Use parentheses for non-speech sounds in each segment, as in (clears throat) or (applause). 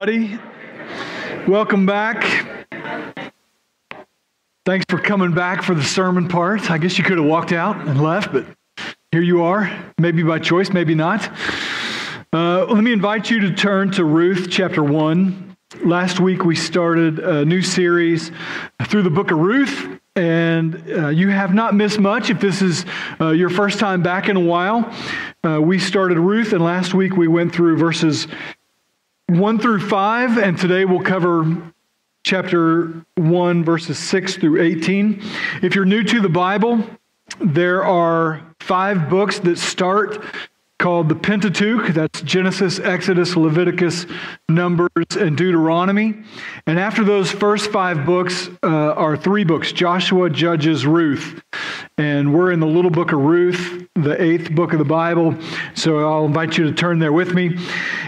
Buddy, welcome back. Thanks for coming back for the sermon part. I guess you could have walked out and left, but here you are, maybe by choice, maybe not. Uh, let me invite you to turn to Ruth chapter 1. Last week we started a new series through the book of Ruth, and uh, you have not missed much if this is uh, your first time back in a while. Uh, we started Ruth, and last week we went through verses 1 through 5, and today we'll cover chapter 1, verses 6 through 18. If you're new to the Bible, there are five books that start called the Pentateuch. That's Genesis, Exodus, Leviticus, Numbers, and Deuteronomy. And after those first five books uh, are three books Joshua, Judges, Ruth. And we're in the little book of Ruth, the eighth book of the Bible. So I'll invite you to turn there with me.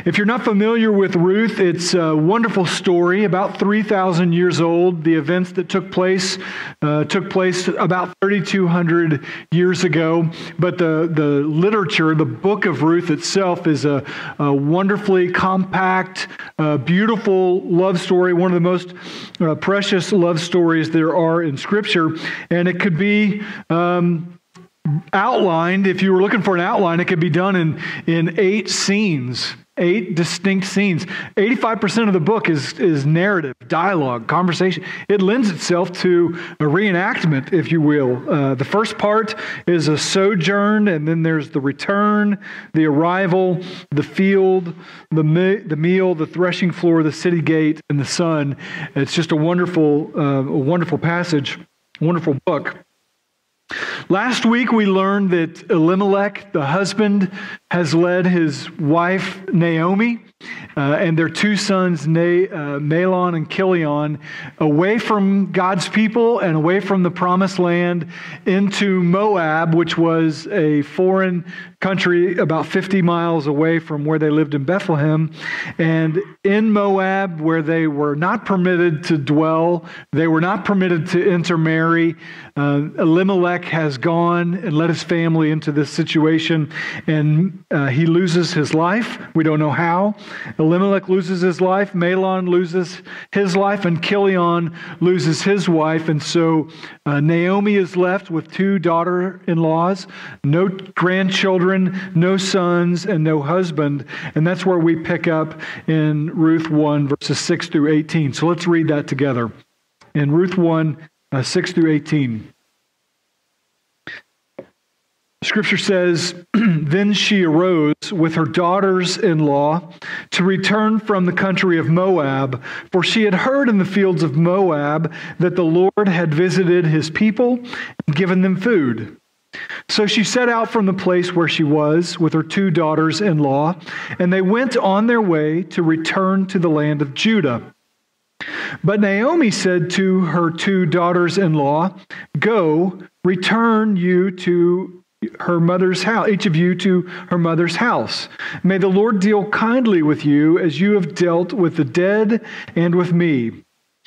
If you're not familiar with Ruth, it's a wonderful story about 3,000 years old. The events that took place uh, took place about 3,200 years ago. But the, the literature, the book of Ruth itself, is a, a wonderfully compact, uh, beautiful love story, one of the most uh, precious love stories there are in Scripture. And it could be. Um, outlined if you were looking for an outline it could be done in in eight scenes eight distinct scenes. 85% of the book is is narrative dialogue conversation. It lends itself to a reenactment if you will. Uh, the first part is a sojourn and then there's the return the arrival the field the, me- the meal the threshing floor the city gate and the son. It's just a wonderful uh, a wonderful passage wonderful book Last week we learned that Elimelech, the husband, has led his wife Naomi uh, and their two sons, Na- uh, Mahlon and Chilion, away from God's people and away from the promised land into Moab, which was a foreign country about 50 miles away from where they lived in Bethlehem. And in Moab, where they were not permitted to dwell, they were not permitted to intermarry, uh, Elimelech has gone and led his family into this situation, and uh, he loses his life. We don't know how. Elimelech loses his life, Mahlon loses his life, and Chilion loses his wife. And so uh, Naomi is left with two daughter in laws, no grandchildren, no sons, and no husband. And that's where we pick up in Ruth 1, verses 6 through 18. So let's read that together. In Ruth 1, uh, 6 through 18. Scripture says, (clears throat) Then she arose with her daughters in law to return from the country of Moab, for she had heard in the fields of Moab that the Lord had visited his people and given them food. So she set out from the place where she was with her two daughters in law, and they went on their way to return to the land of Judah. But Naomi said to her two daughters in law, Go, return you to her mother's house, each of you to her mother's house. May the Lord deal kindly with you as you have dealt with the dead and with me.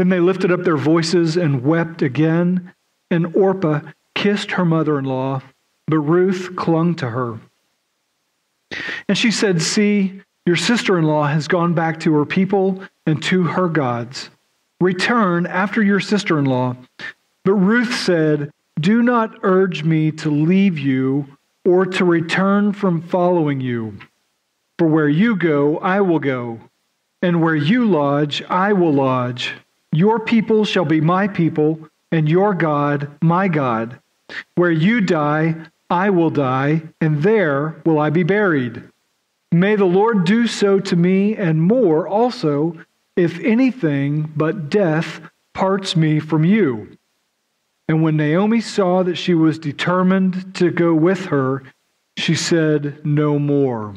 Then they lifted up their voices and wept again, and Orpah kissed her mother in law, but Ruth clung to her. And she said, See, your sister in law has gone back to her people and to her gods. Return after your sister in law. But Ruth said, Do not urge me to leave you or to return from following you. For where you go, I will go, and where you lodge, I will lodge. Your people shall be my people, and your God, my God. Where you die, I will die, and there will I be buried. May the Lord do so to me and more also, if anything but death parts me from you. And when Naomi saw that she was determined to go with her, she said no more.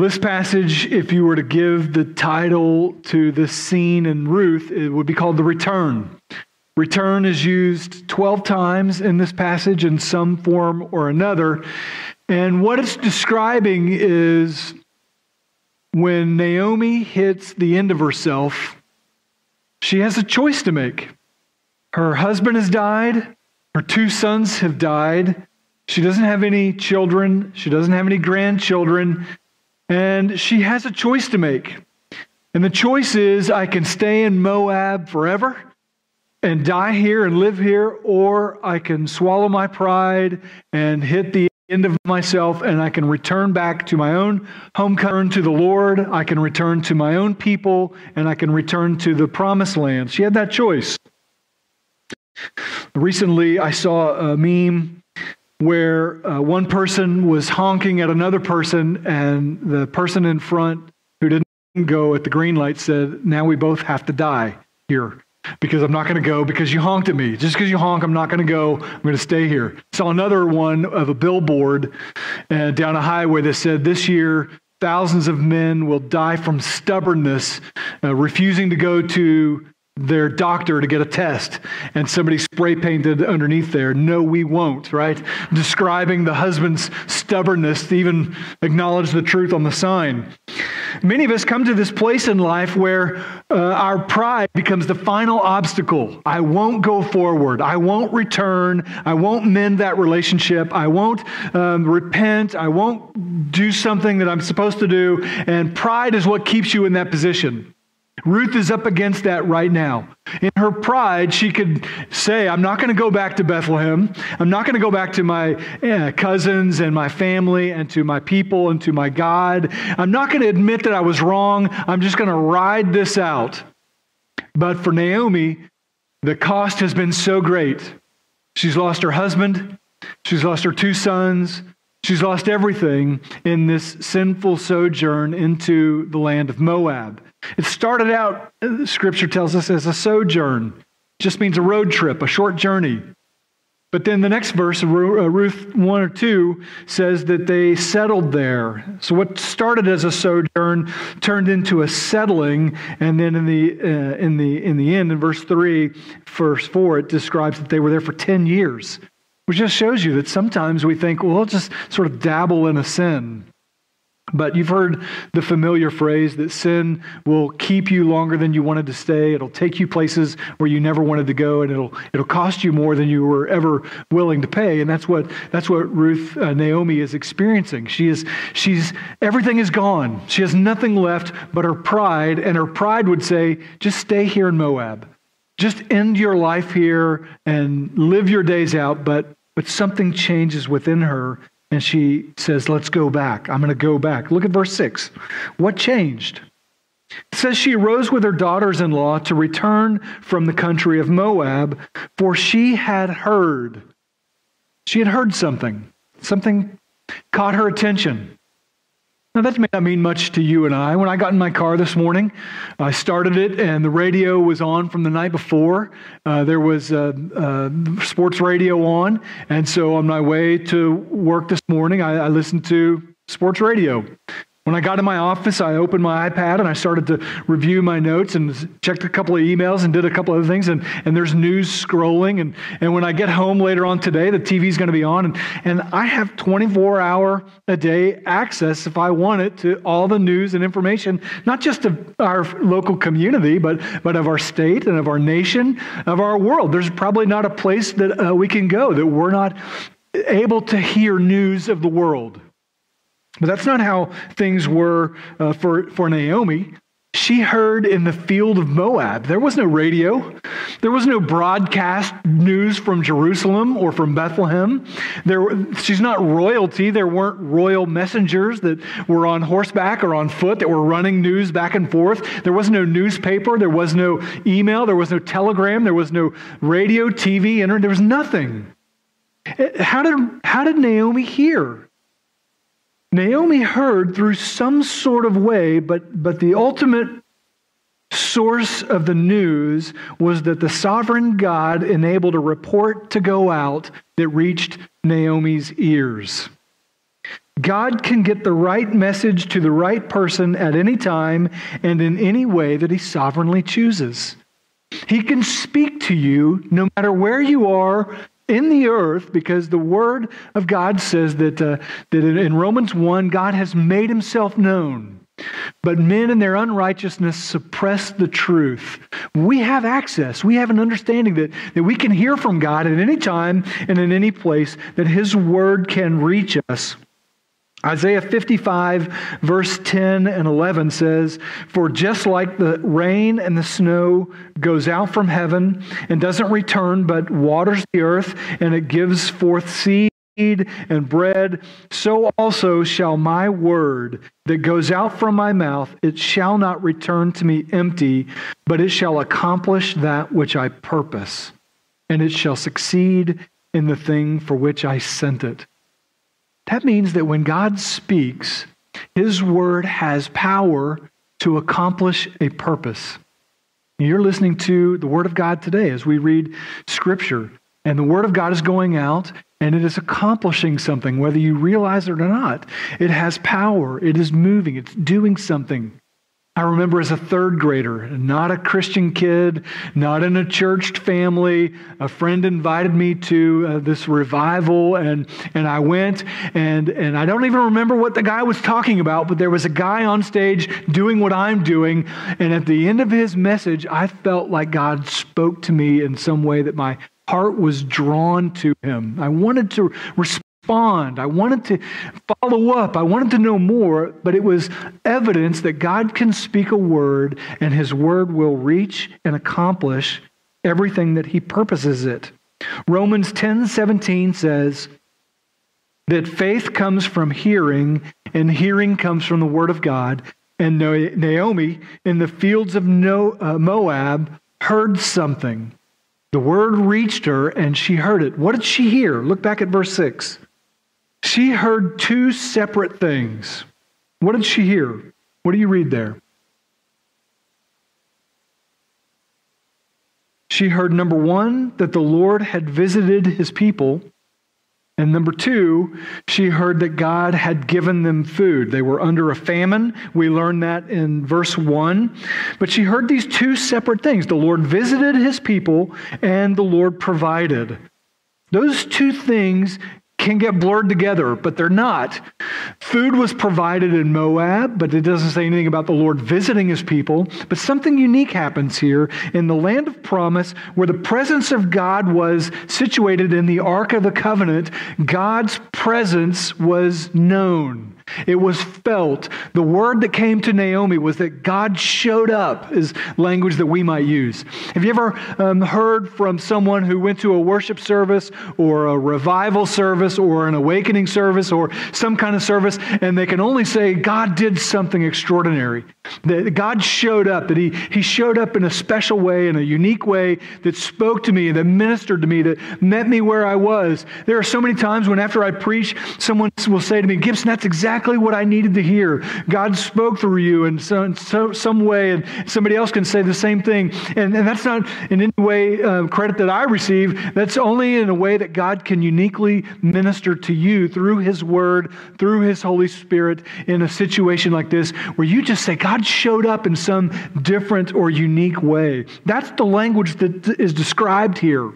This passage, if you were to give the title to this scene in Ruth, it would be called The Return. Return is used 12 times in this passage in some form or another. And what it's describing is when Naomi hits the end of herself, she has a choice to make. Her husband has died, her two sons have died. She doesn't have any children, she doesn't have any grandchildren, and she has a choice to make. And the choice is I can stay in Moab forever and die here and live here, or I can swallow my pride and hit the end of myself and I can return back to my own home country, to the Lord. I can return to my own people and I can return to the promised land. She had that choice. Recently, I saw a meme where uh, one person was honking at another person, and the person in front who didn't go at the green light said, Now we both have to die here because I'm not going to go because you honked at me. Just because you honk, I'm not going to go. I'm going to stay here. Saw another one of a billboard uh, down a highway that said, This year, thousands of men will die from stubbornness, uh, refusing to go to their doctor to get a test and somebody spray painted underneath there. No we won't right? Describing the husband's stubbornness to even acknowledge the truth on the sign. Many of us come to this place in life where uh, our pride becomes the final obstacle. I won't go forward. I won't return. I won't mend that relationship. I won't um, repent. I won't do something that i'm supposed to do. And pride is what keeps you in that position Ruth is up against that right now. In her pride, she could say, I'm not going to go back to Bethlehem. I'm not going to go back to my uh, cousins and my family and to my people and to my God. I'm not going to admit that I was wrong. I'm just going to ride this out. But for Naomi, the cost has been so great. She's lost her husband, she's lost her two sons, she's lost everything in this sinful sojourn into the land of Moab. It started out, scripture tells us, as a sojourn. Just means a road trip, a short journey. But then the next verse, uh, Ruth 1 or 2, says that they settled there. So what started as a sojourn turned into a settling. And then in the, uh, in the, in the end, in verse 3, verse 4, it describes that they were there for 10 years, which just shows you that sometimes we think, well, we'll just sort of dabble in a sin. But you've heard the familiar phrase that sin will keep you longer than you wanted to stay. It'll take you places where you never wanted to go, and it'll it'll cost you more than you were ever willing to pay. And that's what that's what Ruth uh, Naomi is experiencing. She is she's everything is gone. She has nothing left but her pride, and her pride would say, "Just stay here in Moab, just end your life here and live your days out." But but something changes within her and she says, Let's go back. I'm going to go back. Look at verse 6. What changed? It says she arose with her daughters in law to return from the country of Moab, for she had heard. She had heard something. Something caught her attention. Now, that may not mean much to you and I. When I got in my car this morning, I started it and the radio was on from the night before. Uh, there was uh, uh, sports radio on. And so on my way to work this morning, I, I listened to sports radio. When I got in my office, I opened my iPad and I started to review my notes and checked a couple of emails and did a couple of other things. And, and there's news scrolling. And, and when I get home later on today, the TV's going to be on. And, and I have 24 hour a day access, if I want it, to all the news and information, not just of our local community, but, but of our state and of our nation, of our world. There's probably not a place that uh, we can go that we're not able to hear news of the world. But that's not how things were uh, for, for Naomi. she heard in the field of Moab. There was no radio. There was no broadcast news from Jerusalem or from Bethlehem. There, she's not royalty. There weren't royal messengers that were on horseback or on foot that were running news back and forth. There was no newspaper. There was no email. There was no telegram. There was no radio, TV, internet. There was nothing. How did, how did Naomi hear? Naomi heard through some sort of way, but, but the ultimate source of the news was that the sovereign God enabled a report to go out that reached Naomi's ears. God can get the right message to the right person at any time and in any way that he sovereignly chooses. He can speak to you no matter where you are in the earth because the word of God says that, uh, that in Romans 1, God has made himself known. But men in their unrighteousness suppress the truth. We have access. We have an understanding that, that we can hear from God at any time and in any place, that His word can reach us. Isaiah 55, verse 10 and 11 says, For just like the rain and the snow goes out from heaven and doesn't return, but waters the earth and it gives forth seed and bread, so also shall my word that goes out from my mouth, it shall not return to me empty, but it shall accomplish that which I purpose, and it shall succeed in the thing for which I sent it. That means that when God speaks, his word has power to accomplish a purpose. You're listening to the word of God today as we read scripture, and the word of God is going out and it is accomplishing something, whether you realize it or not. It has power, it is moving, it's doing something. I remember as a third grader, not a Christian kid, not in a churched family, a friend invited me to uh, this revival, and, and I went, and, and I don't even remember what the guy was talking about, but there was a guy on stage doing what I'm doing, and at the end of his message, I felt like God spoke to me in some way that my heart was drawn to him. I wanted to respond respond. I wanted to follow up. I wanted to know more, but it was evidence that God can speak a word and his word will reach and accomplish everything that he purposes it. Romans 10:17 says that faith comes from hearing, and hearing comes from the word of God. And Naomi in the fields of uh, Moab heard something. The word reached her and she heard it. What did she hear? Look back at verse 6. She heard two separate things. What did she hear? What do you read there? She heard number one, that the Lord had visited his people. And number two, she heard that God had given them food. They were under a famine. We learned that in verse one. But she heard these two separate things the Lord visited his people, and the Lord provided. Those two things can get blurred together, but they're not. Food was provided in Moab, but it doesn't say anything about the Lord visiting his people. But something unique happens here in the land of promise where the presence of God was situated in the Ark of the Covenant. God's presence was known. It was felt. The word that came to Naomi was that God showed up, is language that we might use. Have you ever um, heard from someone who went to a worship service or a revival service or an awakening service or some kind of service, and they can only say, God did something extraordinary? That God showed up, that he, he showed up in a special way, in a unique way that spoke to me, that ministered to me, that met me where I was. There are so many times when after I preach, someone will say to me, Gibson, that's exactly exactly what I needed to hear. God spoke through you in some, so, some way, and somebody else can say the same thing. And, and that's not in any way uh, credit that I receive. That's only in a way that God can uniquely minister to you through His Word, through His Holy Spirit in a situation like this where you just say, God showed up in some different or unique way. That's the language that is described here.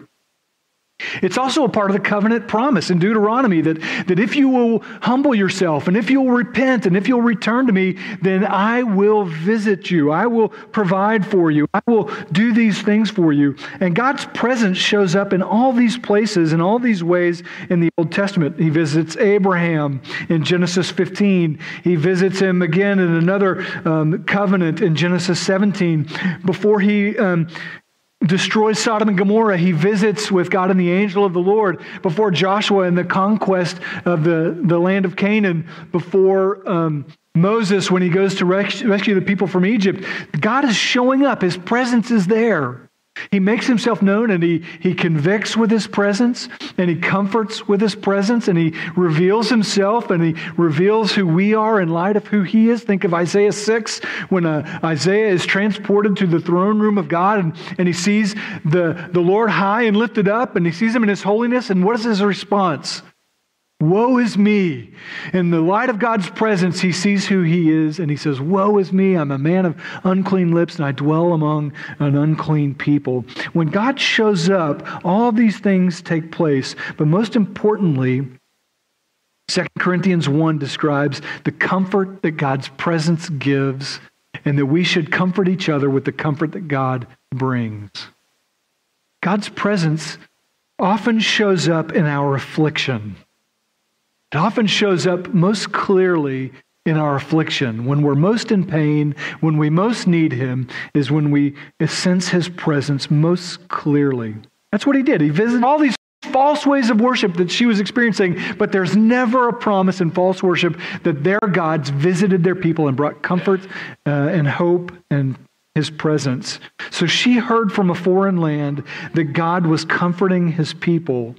It's also a part of the covenant promise in Deuteronomy that, that if you will humble yourself and if you'll repent and if you'll return to me, then I will visit you. I will provide for you. I will do these things for you. And God's presence shows up in all these places, in all these ways in the Old Testament. He visits Abraham in Genesis 15, he visits him again in another um, covenant in Genesis 17. Before he um, destroys Sodom and Gomorrah, he visits with God and the angel of the Lord before Joshua and the conquest of the, the land of Canaan, before um, Moses when he goes to rescue the people from Egypt. God is showing up, his presence is there. He makes himself known and he, he convicts with his presence and he comforts with his presence and he reveals himself and he reveals who we are in light of who he is. Think of Isaiah 6 when uh, Isaiah is transported to the throne room of God and, and he sees the, the Lord high and lifted up and he sees him in his holiness. And what is his response? Woe is me. In the light of God's presence, he sees who he is and he says, Woe is me. I'm a man of unclean lips and I dwell among an unclean people. When God shows up, all these things take place. But most importantly, 2 Corinthians 1 describes the comfort that God's presence gives and that we should comfort each other with the comfort that God brings. God's presence often shows up in our affliction. It often shows up most clearly in our affliction. When we're most in pain, when we most need Him, is when we sense His presence most clearly. That's what He did. He visited all these false ways of worship that she was experiencing, but there's never a promise in false worship that their gods visited their people and brought comfort uh, and hope and his presence. So she heard from a foreign land that God was comforting his people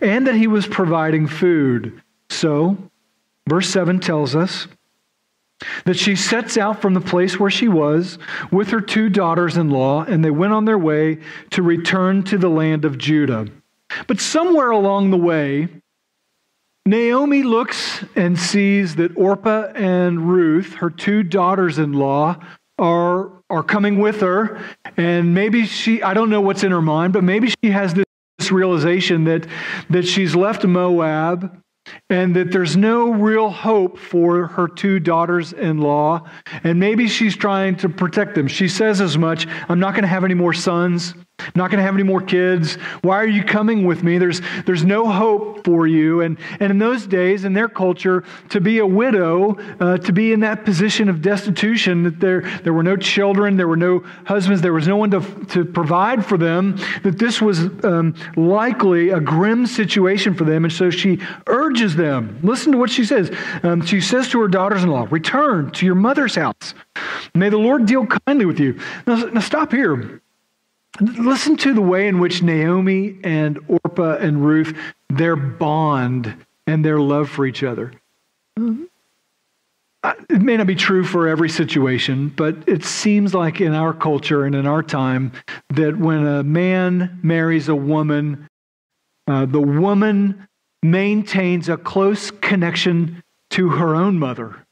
and that he was providing food. So, verse 7 tells us that she sets out from the place where she was with her two daughters in law, and they went on their way to return to the land of Judah. But somewhere along the way, Naomi looks and sees that Orpah and Ruth, her two daughters in law, are, are coming with her. And maybe she, I don't know what's in her mind, but maybe she has this realization that, that she's left Moab and that there's no real hope for her two daughters in law. And maybe she's trying to protect them. She says as much I'm not going to have any more sons. I'm not going to have any more kids. Why are you coming with me? There's, there's no hope for you. And, and in those days, in their culture, to be a widow, uh, to be in that position of destitution, that there, there were no children, there were no husbands, there was no one to, to provide for them, that this was um, likely a grim situation for them. And so she urges them. Listen to what she says. Um, she says to her daughters in law, Return to your mother's house. May the Lord deal kindly with you. Now, now stop here. Listen to the way in which Naomi and Orpah and Ruth, their bond and their love for each other. It may not be true for every situation, but it seems like in our culture and in our time that when a man marries a woman, uh, the woman maintains a close connection to her own mother.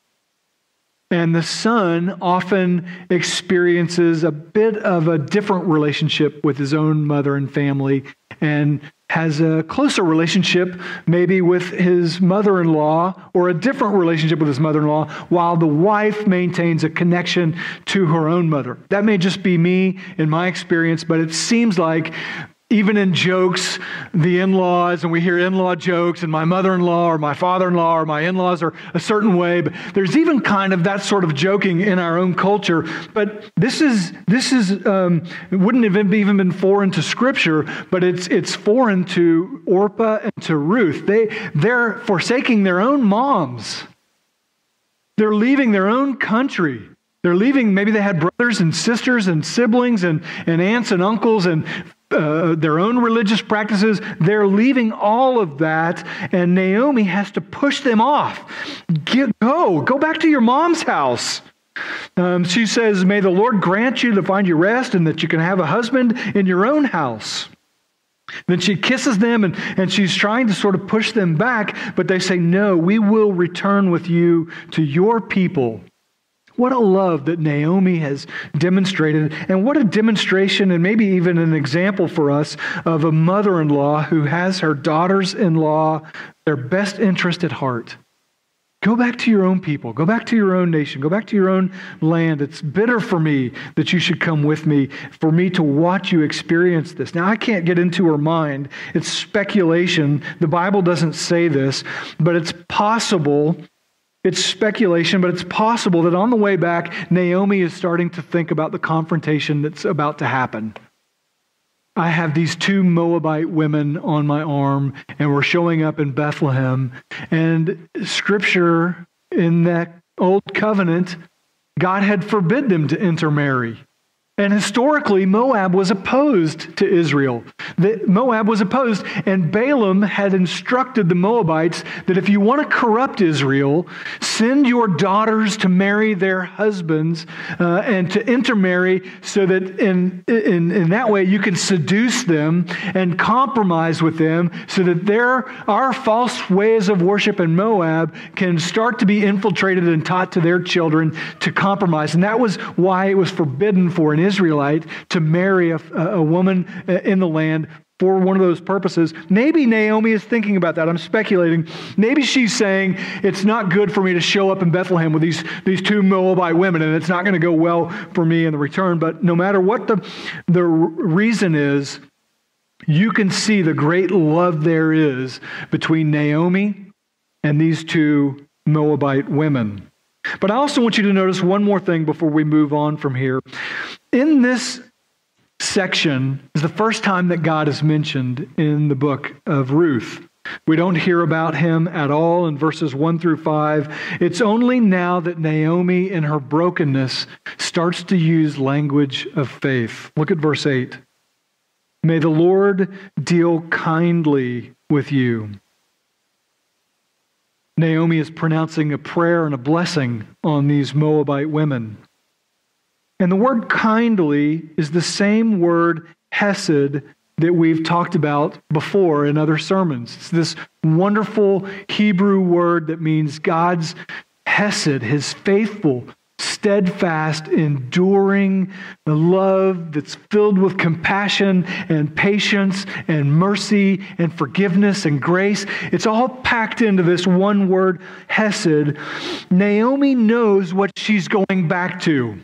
And the son often experiences a bit of a different relationship with his own mother and family and has a closer relationship maybe with his mother in law or a different relationship with his mother in law, while the wife maintains a connection to her own mother. That may just be me in my experience, but it seems like even in jokes, the in laws, and we hear in law jokes, and my mother in law or my father in law or my in laws are a certain way. But there's even kind of that sort of joking in our own culture. But this is, this is um, wouldn't have even been foreign to Scripture, but it's, it's foreign to Orpah and to Ruth. They, they're forsaking their own moms, they're leaving their own country. They're leaving, maybe they had brothers and sisters and siblings and, and aunts and uncles and uh, their own religious practices. They're leaving all of that, and Naomi has to push them off. Get, go, go back to your mom's house. Um, she says, May the Lord grant you to find your rest and that you can have a husband in your own house. Then she kisses them and, and she's trying to sort of push them back, but they say, No, we will return with you to your people What a love that Naomi has demonstrated, and what a demonstration, and maybe even an example for us of a mother in law who has her daughters in law, their best interest at heart. Go back to your own people. Go back to your own nation. Go back to your own land. It's bitter for me that you should come with me, for me to watch you experience this. Now, I can't get into her mind. It's speculation. The Bible doesn't say this, but it's possible. It's speculation, but it's possible that on the way back, Naomi is starting to think about the confrontation that's about to happen. I have these two Moabite women on my arm, and we're showing up in Bethlehem. And scripture in that old covenant, God had forbid them to intermarry. And historically, Moab was opposed to Israel. The, Moab was opposed, and Balaam had instructed the Moabites that if you want to corrupt Israel, send your daughters to marry their husbands uh, and to intermarry so that in, in, in that way you can seduce them and compromise with them so that their, our false ways of worship in Moab can start to be infiltrated and taught to their children to compromise. And that was why it was forbidden for an Israelite to marry a, a woman uh, in the land for one of those purposes. Maybe Naomi is thinking about that. I'm speculating. Maybe she's saying, it's not good for me to show up in Bethlehem with these, these two Moabite women, and it's not going to go well for me in the return. But no matter what the, the reason is, you can see the great love there is between Naomi and these two Moabite women. But I also want you to notice one more thing before we move on from here. In this section is the first time that God is mentioned in the book of Ruth. We don't hear about him at all in verses 1 through 5. It's only now that Naomi, in her brokenness, starts to use language of faith. Look at verse 8. May the Lord deal kindly with you. Naomi is pronouncing a prayer and a blessing on these Moabite women. And the word kindly is the same word hesed that we've talked about before in other sermons. It's this wonderful Hebrew word that means God's hesed, his faithful, steadfast, enduring love that's filled with compassion and patience and mercy and forgiveness and grace. It's all packed into this one word, Hesed. Naomi knows what she's going back to.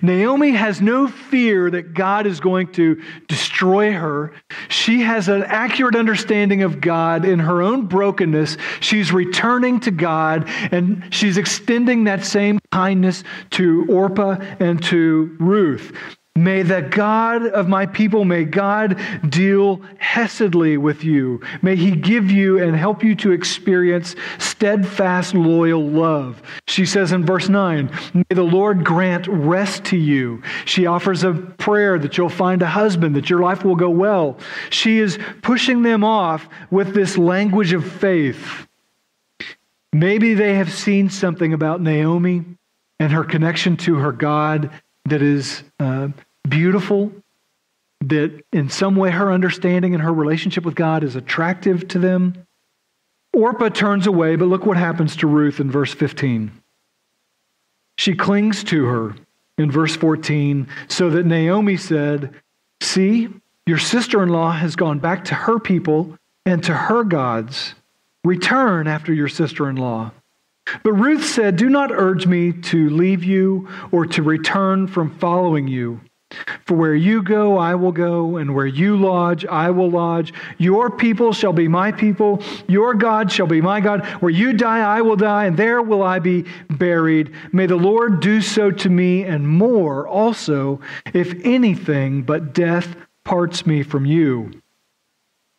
Naomi has no fear that God is going to destroy her. She has an accurate understanding of God in her own brokenness. She's returning to God and she's extending that same kindness to Orpah and to Ruth. May the God of my people, may God deal hesedly with you. May he give you and help you to experience steadfast, loyal love. She says in verse 9, May the Lord grant rest to you. She offers a prayer that you'll find a husband, that your life will go well. She is pushing them off with this language of faith. Maybe they have seen something about Naomi and her connection to her God that is uh, beautiful, that in some way her understanding and her relationship with God is attractive to them. Orpah turns away, but look what happens to Ruth in verse 15. She clings to her in verse 14, so that Naomi said, See, your sister in law has gone back to her people and to her gods. Return after your sister in law. But Ruth said, Do not urge me to leave you or to return from following you. For where you go, I will go, and where you lodge, I will lodge. Your people shall be my people, your God shall be my God. Where you die, I will die, and there will I be buried. May the Lord do so to me, and more also, if anything but death parts me from you.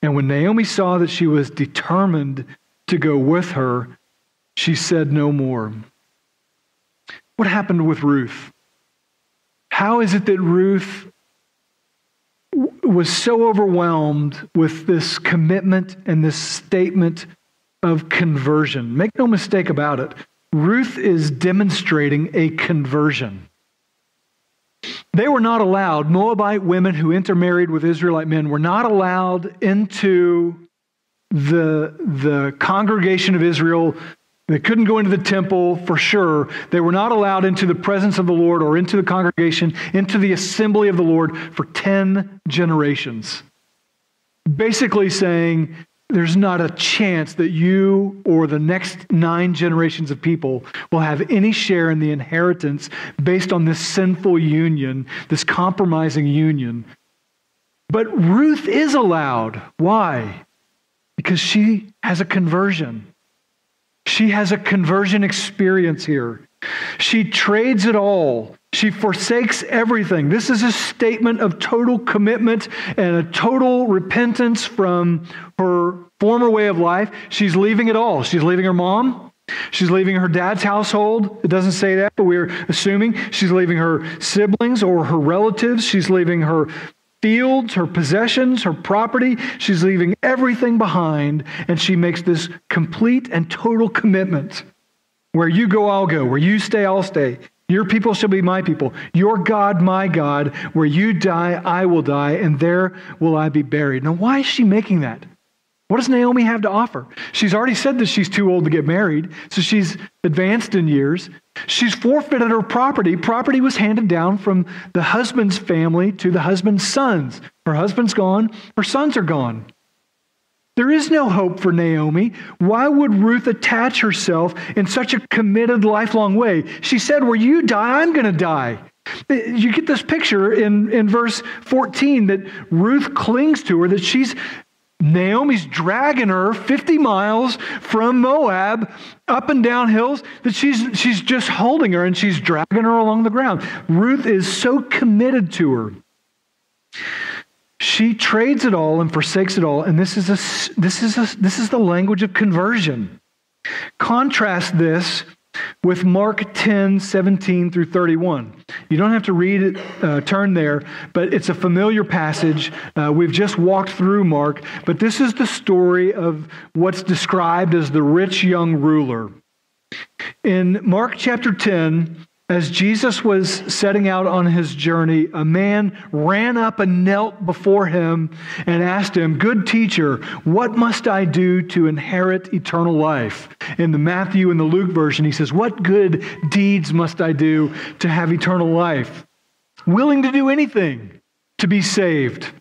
And when Naomi saw that she was determined to go with her, she said no more. What happened with Ruth? How is it that Ruth was so overwhelmed with this commitment and this statement of conversion? Make no mistake about it. Ruth is demonstrating a conversion. They were not allowed, Moabite women who intermarried with Israelite men were not allowed into the, the congregation of Israel They couldn't go into the temple for sure. They were not allowed into the presence of the Lord or into the congregation, into the assembly of the Lord for 10 generations. Basically saying, there's not a chance that you or the next nine generations of people will have any share in the inheritance based on this sinful union, this compromising union. But Ruth is allowed. Why? Because she has a conversion. She has a conversion experience here. She trades it all. She forsakes everything. This is a statement of total commitment and a total repentance from her former way of life. She's leaving it all. She's leaving her mom. She's leaving her dad's household. It doesn't say that, but we're assuming she's leaving her siblings or her relatives. She's leaving her fields, her possessions, her property. She's leaving everything behind, and she makes this complete and total commitment. Where you go, I'll go. Where you stay, I'll stay. Your people shall be my people. Your God, my God. Where you die, I will die, and there will I be buried. Now, why is she making that? What does Naomi have to offer? She's already said that she's too old to get married, so she's advanced in years. She's forfeited her property. Property was handed down from the husband's family to the husband's sons. Her husband's gone, her sons are gone. There is no hope for Naomi. Why would Ruth attach herself in such a committed, lifelong way? She said, Where you die, I'm going to die. You get this picture in, in verse 14 that Ruth clings to her, that she's Naomi's dragging her 50 miles from Moab up and down hills that she's, she's just holding her and she's dragging her along the ground. Ruth is so committed to her. She trades it all and forsakes it all. And this is, a, this is, a, this is the language of conversion. Contrast this with Mark 10, 17 through 31. You don't have to read it, uh, turn there, but it's a familiar passage. Uh, we've just walked through Mark, but this is the story of what's described as the rich young ruler. In Mark chapter 10, as Jesus was setting out on his journey, a man ran up and knelt before him and asked him, Good teacher, what must I do to inherit eternal life? In the Matthew and the Luke version, he says, What good deeds must I do to have eternal life? Willing to do anything to be saved.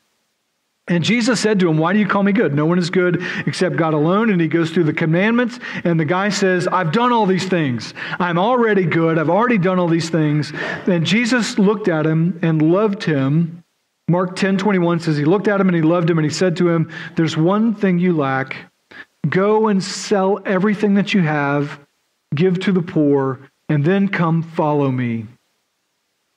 And Jesus said to him, Why do you call me good? No one is good except God alone. And he goes through the commandments. And the guy says, I've done all these things. I'm already good. I've already done all these things. And Jesus looked at him and loved him. Mark 10 21 says, He looked at him and he loved him. And he said to him, There's one thing you lack. Go and sell everything that you have, give to the poor, and then come follow me.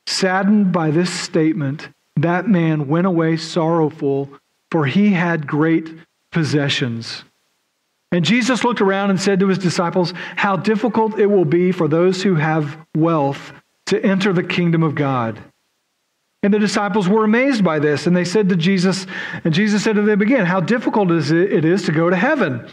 Saddened by this statement, that man went away sorrowful, for he had great possessions. And Jesus looked around and said to his disciples, How difficult it will be for those who have wealth to enter the kingdom of God. And the disciples were amazed by this, and they said to Jesus, and Jesus said to them again, How difficult is it, it is to go to heaven.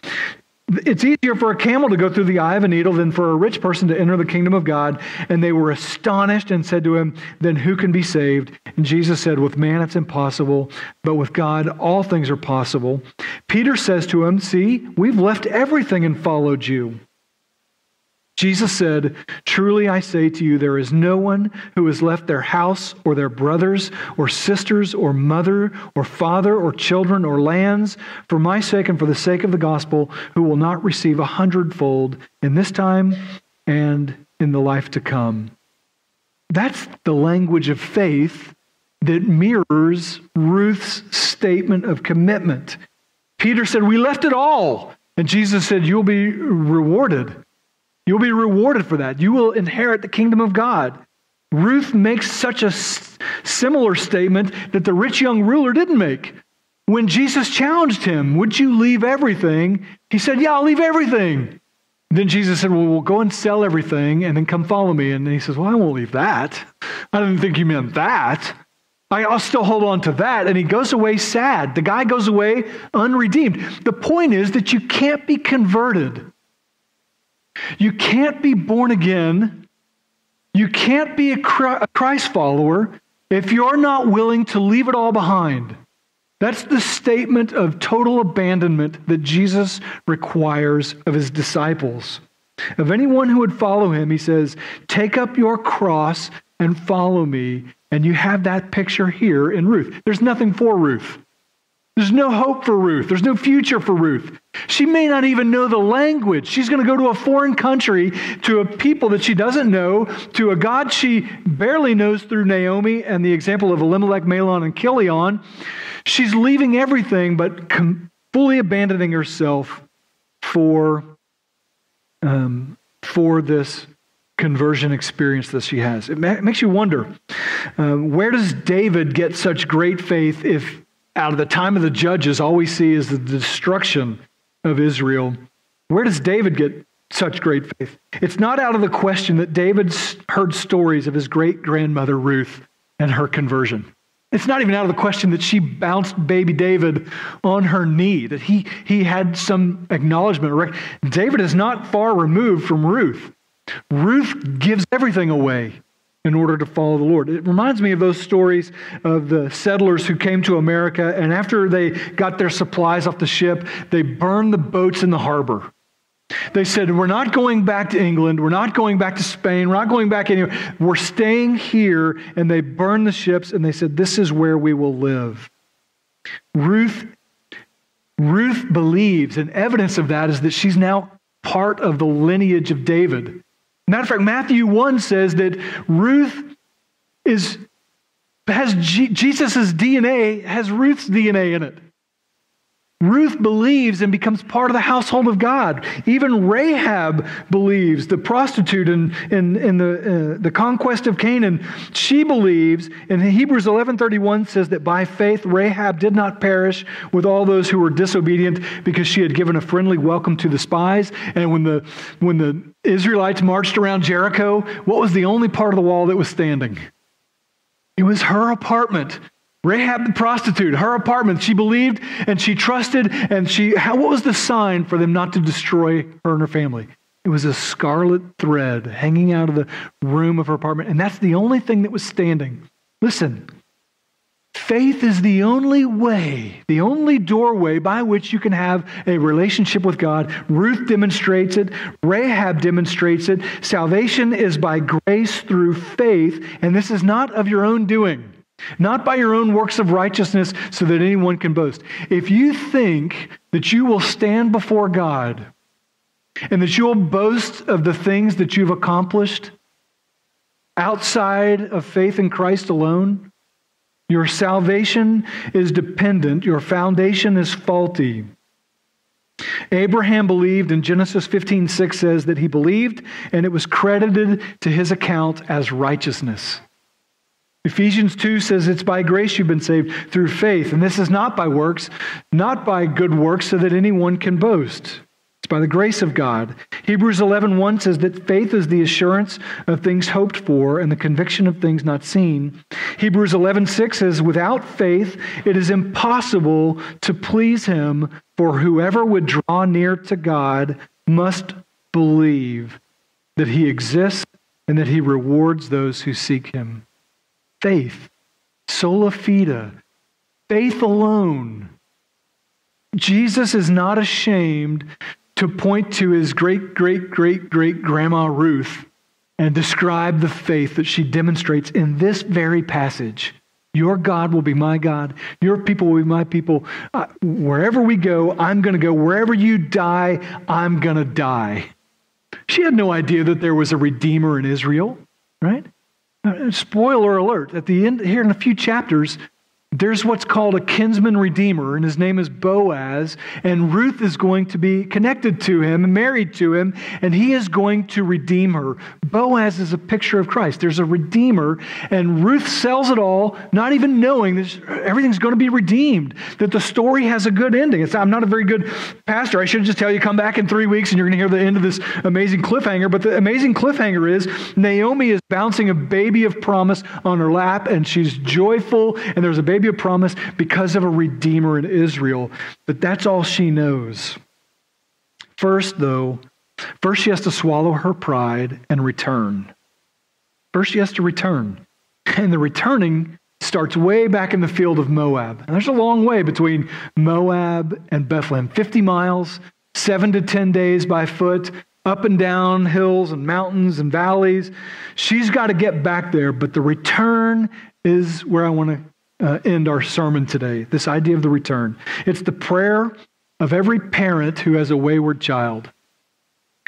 It's easier for a camel to go through the eye of a needle than for a rich person to enter the kingdom of God. And they were astonished and said to him, Then who can be saved? And Jesus said, With man it's impossible, but with God all things are possible. Peter says to him, See, we've left everything and followed you. Jesus said, Truly I say to you, there is no one who has left their house or their brothers or sisters or mother or father or children or lands for my sake and for the sake of the gospel who will not receive a hundredfold in this time and in the life to come. That's the language of faith that mirrors Ruth's statement of commitment. Peter said, We left it all. And Jesus said, You'll be rewarded. You'll be rewarded for that. You will inherit the kingdom of God. Ruth makes such a similar statement that the rich young ruler didn't make. When Jesus challenged him, Would you leave everything? He said, Yeah, I'll leave everything. Then Jesus said, Well, we'll go and sell everything and then come follow me. And he says, Well, I won't leave that. I didn't think you meant that. I'll still hold on to that. And he goes away sad. The guy goes away unredeemed. The point is that you can't be converted you can't be born again. You can't be a Christ follower if you're not willing to leave it all behind. That's the statement of total abandonment that Jesus requires of his disciples. Of anyone who would follow him, he says, Take up your cross and follow me. And you have that picture here in Ruth. There's nothing for Ruth. There's no hope for Ruth. There's no future for Ruth. She may not even know the language. She's going to go to a foreign country, to a people that she doesn't know, to a God she barely knows through Naomi and the example of Elimelech, Mahlon, and Chilion. She's leaving everything but com- fully abandoning herself for, um, for this conversion experience that she has. It, ma- it makes you wonder um, where does David get such great faith if out of the time of the judges, all we see is the destruction of Israel. Where does David get such great faith? It's not out of the question that David heard stories of his great grandmother Ruth and her conversion. It's not even out of the question that she bounced baby David on her knee, that he, he had some acknowledgement. David is not far removed from Ruth. Ruth gives everything away in order to follow the Lord. It reminds me of those stories of the settlers who came to America, and after they got their supplies off the ship, they burned the boats in the harbor. They said, We're not going back to England. We're not going back to Spain. We're not going back anywhere. We're staying here. And they burned the ships, and they said, This is where we will live. Ruth, Ruth believes, and evidence of that is that she's now part of the lineage of David. Matter of fact, Matthew 1 says that Ruth is has G- Jesus' DNA, has Ruth's DNA in it. Ruth believes and becomes part of the household of God. Even Rahab believes, the prostitute in, in, in the, uh, the conquest of Canaan, she believes. And Hebrews 11.31 says that by faith Rahab did not perish with all those who were disobedient because she had given a friendly welcome to the spies. And when the, when the Israelites marched around Jericho, what was the only part of the wall that was standing? It was her apartment Rahab the prostitute, her apartment, she believed and she trusted, and she, how, what was the sign for them not to destroy her and her family? It was a scarlet thread hanging out of the room of her apartment, and that's the only thing that was standing. Listen, faith is the only way, the only doorway by which you can have a relationship with God. Ruth demonstrates it, Rahab demonstrates it. Salvation is by grace through faith, and this is not of your own doing not by your own works of righteousness so that anyone can boast. If you think that you will stand before God and that you will boast of the things that you've accomplished outside of faith in Christ alone, your salvation is dependent, your foundation is faulty. Abraham believed, and Genesis 15 6 says that he believed, and it was credited to his account as righteousness. Ephesians 2 says it's by grace you've been saved through faith. And this is not by works, not by good works, so that anyone can boast. It's by the grace of God. Hebrews 11 1 says that faith is the assurance of things hoped for and the conviction of things not seen. Hebrews 11 6 says, Without faith, it is impossible to please him, for whoever would draw near to God must believe that he exists and that he rewards those who seek him faith, sola fide, faith alone. Jesus is not ashamed to point to his great, great, great, great grandma Ruth and describe the faith that she demonstrates in this very passage. Your God will be my God. Your people will be my people. Uh, wherever we go, I'm going to go. Wherever you die, I'm going to die. She had no idea that there was a Redeemer in Israel, right? Uh, spoiler alert, at the end, here in a few chapters, there's what's called a kinsman redeemer, and his name is Boaz. And Ruth is going to be connected to him and married to him, and he is going to redeem her. Boaz is a picture of Christ. There's a redeemer, and Ruth sells it all, not even knowing that everything's going to be redeemed, that the story has a good ending. It's, I'm not a very good pastor. I should just tell you, come back in three weeks and you're going to hear the end of this amazing cliffhanger. But the amazing cliffhanger is Naomi is bouncing a baby of promise on her lap, and she's joyful, and there's a baby of promise because of a redeemer in Israel. But that's all she knows. First, though, First, she has to swallow her pride and return. First, she has to return. And the returning starts way back in the field of Moab. And there's a long way between Moab and Bethlehem 50 miles, seven to 10 days by foot. up and down hills and mountains and valleys. She's got to get back there, but the return is where I want to uh, end our sermon today. This idea of the return. It's the prayer of every parent who has a wayward child.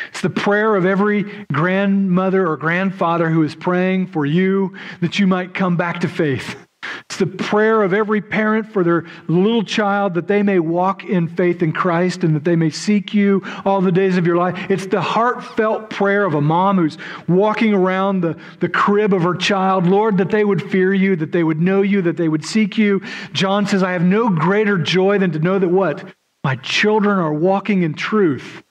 It's the prayer of every grandmother or grandfather who is praying for you that you might come back to faith. It's the prayer of every parent for their little child that they may walk in faith in Christ and that they may seek you all the days of your life. It's the heartfelt prayer of a mom who's walking around the, the crib of her child. Lord, that they would fear you, that they would know you, that they would seek you. John says, I have no greater joy than to know that what? My children are walking in truth.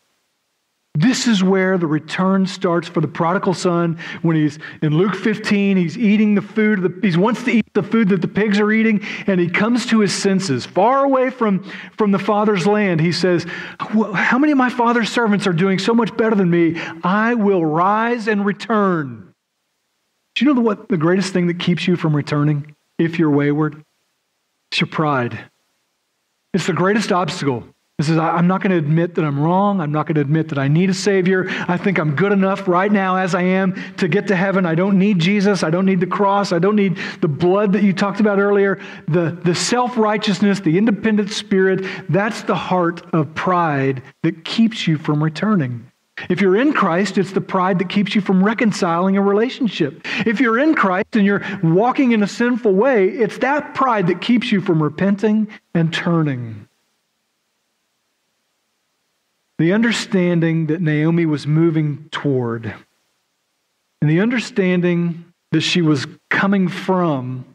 This is where the return starts for the prodigal son when he's in Luke 15. He's eating the food, he wants to eat the food that the pigs are eating, and he comes to his senses. Far away from, from the father's land, he says, How many of my father's servants are doing so much better than me? I will rise and return. Do you know what the greatest thing that keeps you from returning if you're wayward? It's your pride. It's the greatest obstacle this is, I'm not going to admit that I'm wrong. I'm not going to admit that I need a Savior. I think I'm good enough right now as I am to get to heaven. I don't need Jesus. I don't need the cross. I don't need the blood that you talked about earlier. The, the self righteousness, the independent spirit, that's the heart of pride that keeps you from returning. If you're in Christ, it's the pride that keeps you from reconciling a relationship. If you're in Christ and you're walking in a sinful way, it's that pride that keeps you from repenting and turning. The understanding that Naomi was moving toward, and the understanding that she was coming from,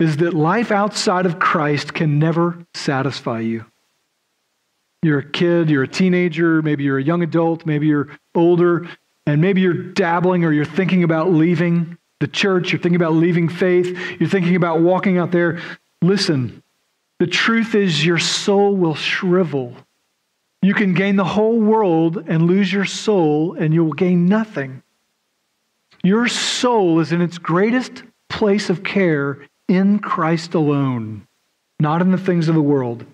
is that life outside of Christ can never satisfy you. You're a kid, you're a teenager, maybe you're a young adult, maybe you're older, and maybe you're dabbling or you're thinking about leaving the church, you're thinking about leaving faith, you're thinking about walking out there. Listen, the truth is your soul will shrivel you can gain the whole world and lose your soul, and you will gain nothing. Your soul is in its greatest place of care in Christ alone, not in the things of the world.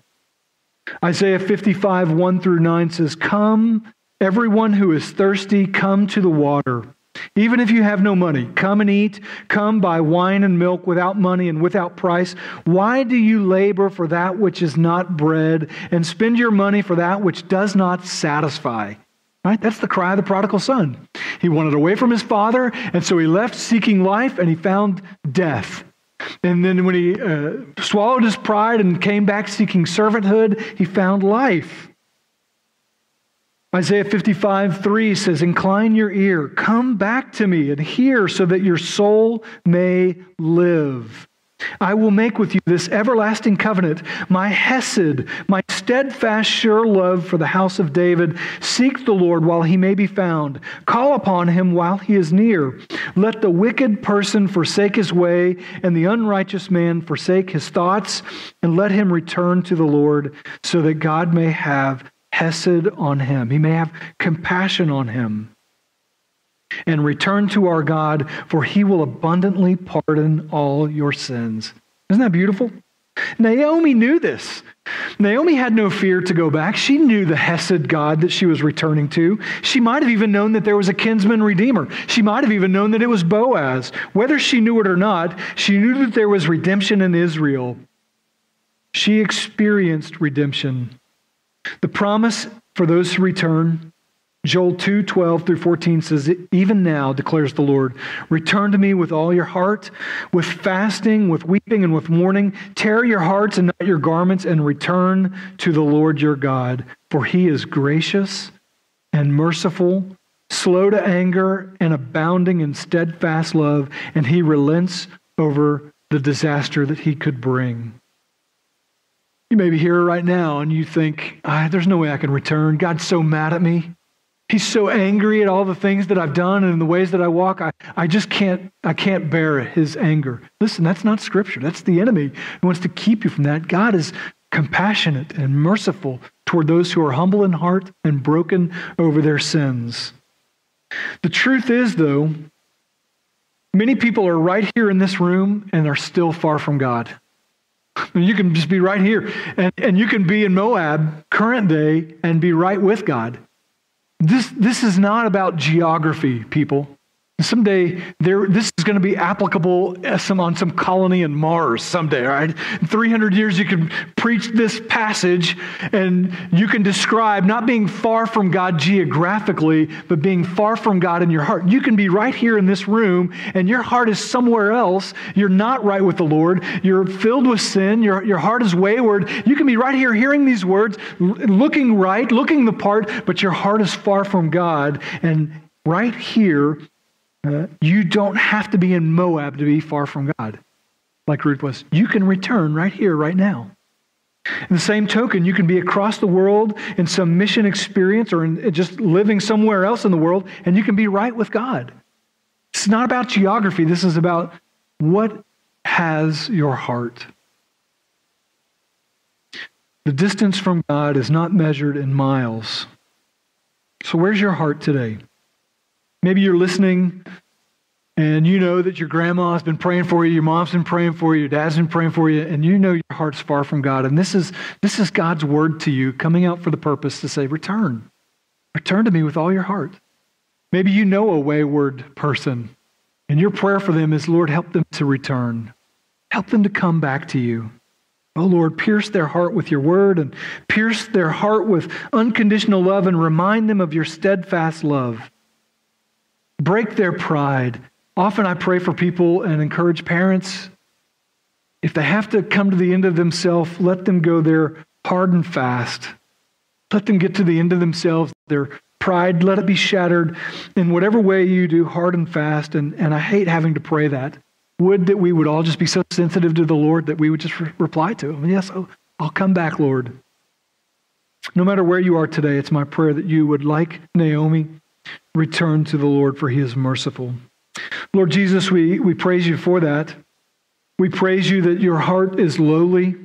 Isaiah 55, 1 through 9 says, Come, everyone who is thirsty, come to the water. Even if you have no money, come and eat. Come buy wine and milk without money and without price. Why do you labor for that which is not bread and spend your money for that which does not satisfy? Right? That's the cry of the prodigal son. He wanted away from his father, and so he left seeking life and he found death. And then when he uh, swallowed his pride and came back seeking servanthood, he found life. Isaiah 55, 3 says, Incline your ear, come back to me and hear so that your soul may live. I will make with you this everlasting covenant, my Hesed, my steadfast, sure love for the house of David. Seek the Lord while he may be found. Call upon him while he is near. Let the wicked person forsake his way, and the unrighteous man forsake his thoughts, and let him return to the Lord, so that God may have hesed on him. He may have compassion on him. And return to our God, for he will abundantly pardon all your sins. Isn't that beautiful? Naomi knew this. Naomi had no fear to go back. She knew the Hesed God that she was returning to. She might have even known that there was a kinsman redeemer. She might have even known that it was Boaz. Whether she knew it or not, she knew that there was redemption in Israel. She experienced redemption the promise for those who return, Joel 2 12 through 14 says, Even now, declares the Lord, return to me with all your heart, with fasting, with weeping, and with mourning. Tear your hearts and not your garments, and return to the Lord your God. For he is gracious and merciful, slow to anger, and abounding in steadfast love, and he relents over the disaster that he could bring. You may be here right now and you think, ah, there's no way I can return. God's so mad at me. He's so angry at all the things that I've done and the ways that I walk. I, I just can't, I can't bear his anger. Listen, that's not scripture. That's the enemy who wants to keep you from that. God is compassionate and merciful toward those who are humble in heart and broken over their sins. The truth is, though, many people are right here in this room and are still far from God. (laughs) You can just be right here. And, and you can be in Moab, current day, and be right with God. This, this is not about geography, people. Someday, there, this is going to be applicable uh, some, on some colony in Mars someday, right? In 300 years, you can preach this passage and you can describe not being far from God geographically, but being far from God in your heart. You can be right here in this room and your heart is somewhere else. You're not right with the Lord. You're filled with sin. Your, your heart is wayward. You can be right here hearing these words, looking right, looking the part, but your heart is far from God. And right here, uh, you don't have to be in Moab to be far from God, like Ruth was. You can return right here, right now. In the same token, you can be across the world in some mission experience or in just living somewhere else in the world, and you can be right with God. It's not about geography. This is about what has your heart. The distance from God is not measured in miles. So, where's your heart today? Maybe you're listening and you know that your grandma's been praying for you, your mom's been praying for you, your dad's been praying for you, and you know your heart's far from God. And this is, this is God's word to you coming out for the purpose to say, return. Return to me with all your heart. Maybe you know a wayward person, and your prayer for them is, Lord, help them to return. Help them to come back to you. Oh Lord, pierce their heart with your word and pierce their heart with unconditional love and remind them of your steadfast love. Break their pride. Often I pray for people and encourage parents. If they have to come to the end of themselves, let them go there hard and fast. Let them get to the end of themselves, their pride, let it be shattered in whatever way you do, hard and fast. And, and I hate having to pray that. Would that we would all just be so sensitive to the Lord that we would just re- reply to Him. Yes, I'll, I'll come back, Lord. No matter where you are today, it's my prayer that you would, like Naomi, return to the Lord, for he is merciful. Lord Jesus, we, we praise you for that. We praise you that your heart is lowly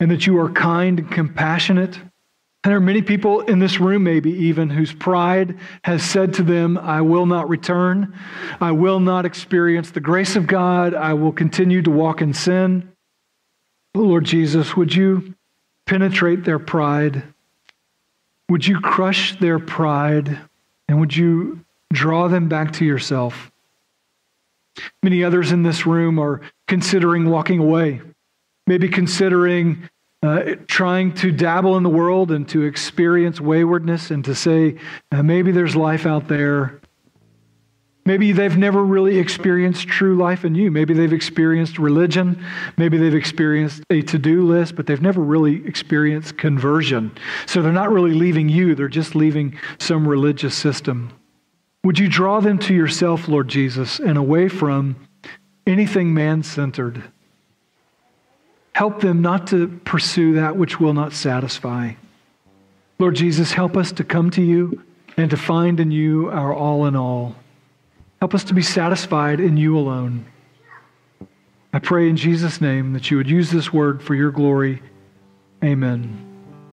and that you are kind and compassionate. And there are many people in this room, maybe even, whose pride has said to them, I will not return. I will not experience the grace of God. I will continue to walk in sin. Lord Jesus, would you penetrate their pride? Would you crush their pride? And would you draw them back to yourself? Many others in this room are considering walking away, maybe considering uh, trying to dabble in the world and to experience waywardness and to say, uh, maybe there's life out there. Maybe they've never really experienced true life in you. Maybe they've experienced religion. Maybe they've experienced a to do list, but they've never really experienced conversion. So they're not really leaving you, they're just leaving some religious system. Would you draw them to yourself, Lord Jesus, and away from anything man centered? Help them not to pursue that which will not satisfy. Lord Jesus, help us to come to you and to find in you our all in all. Help us to be satisfied in you alone. I pray in Jesus' name that you would use this word for your glory. Amen.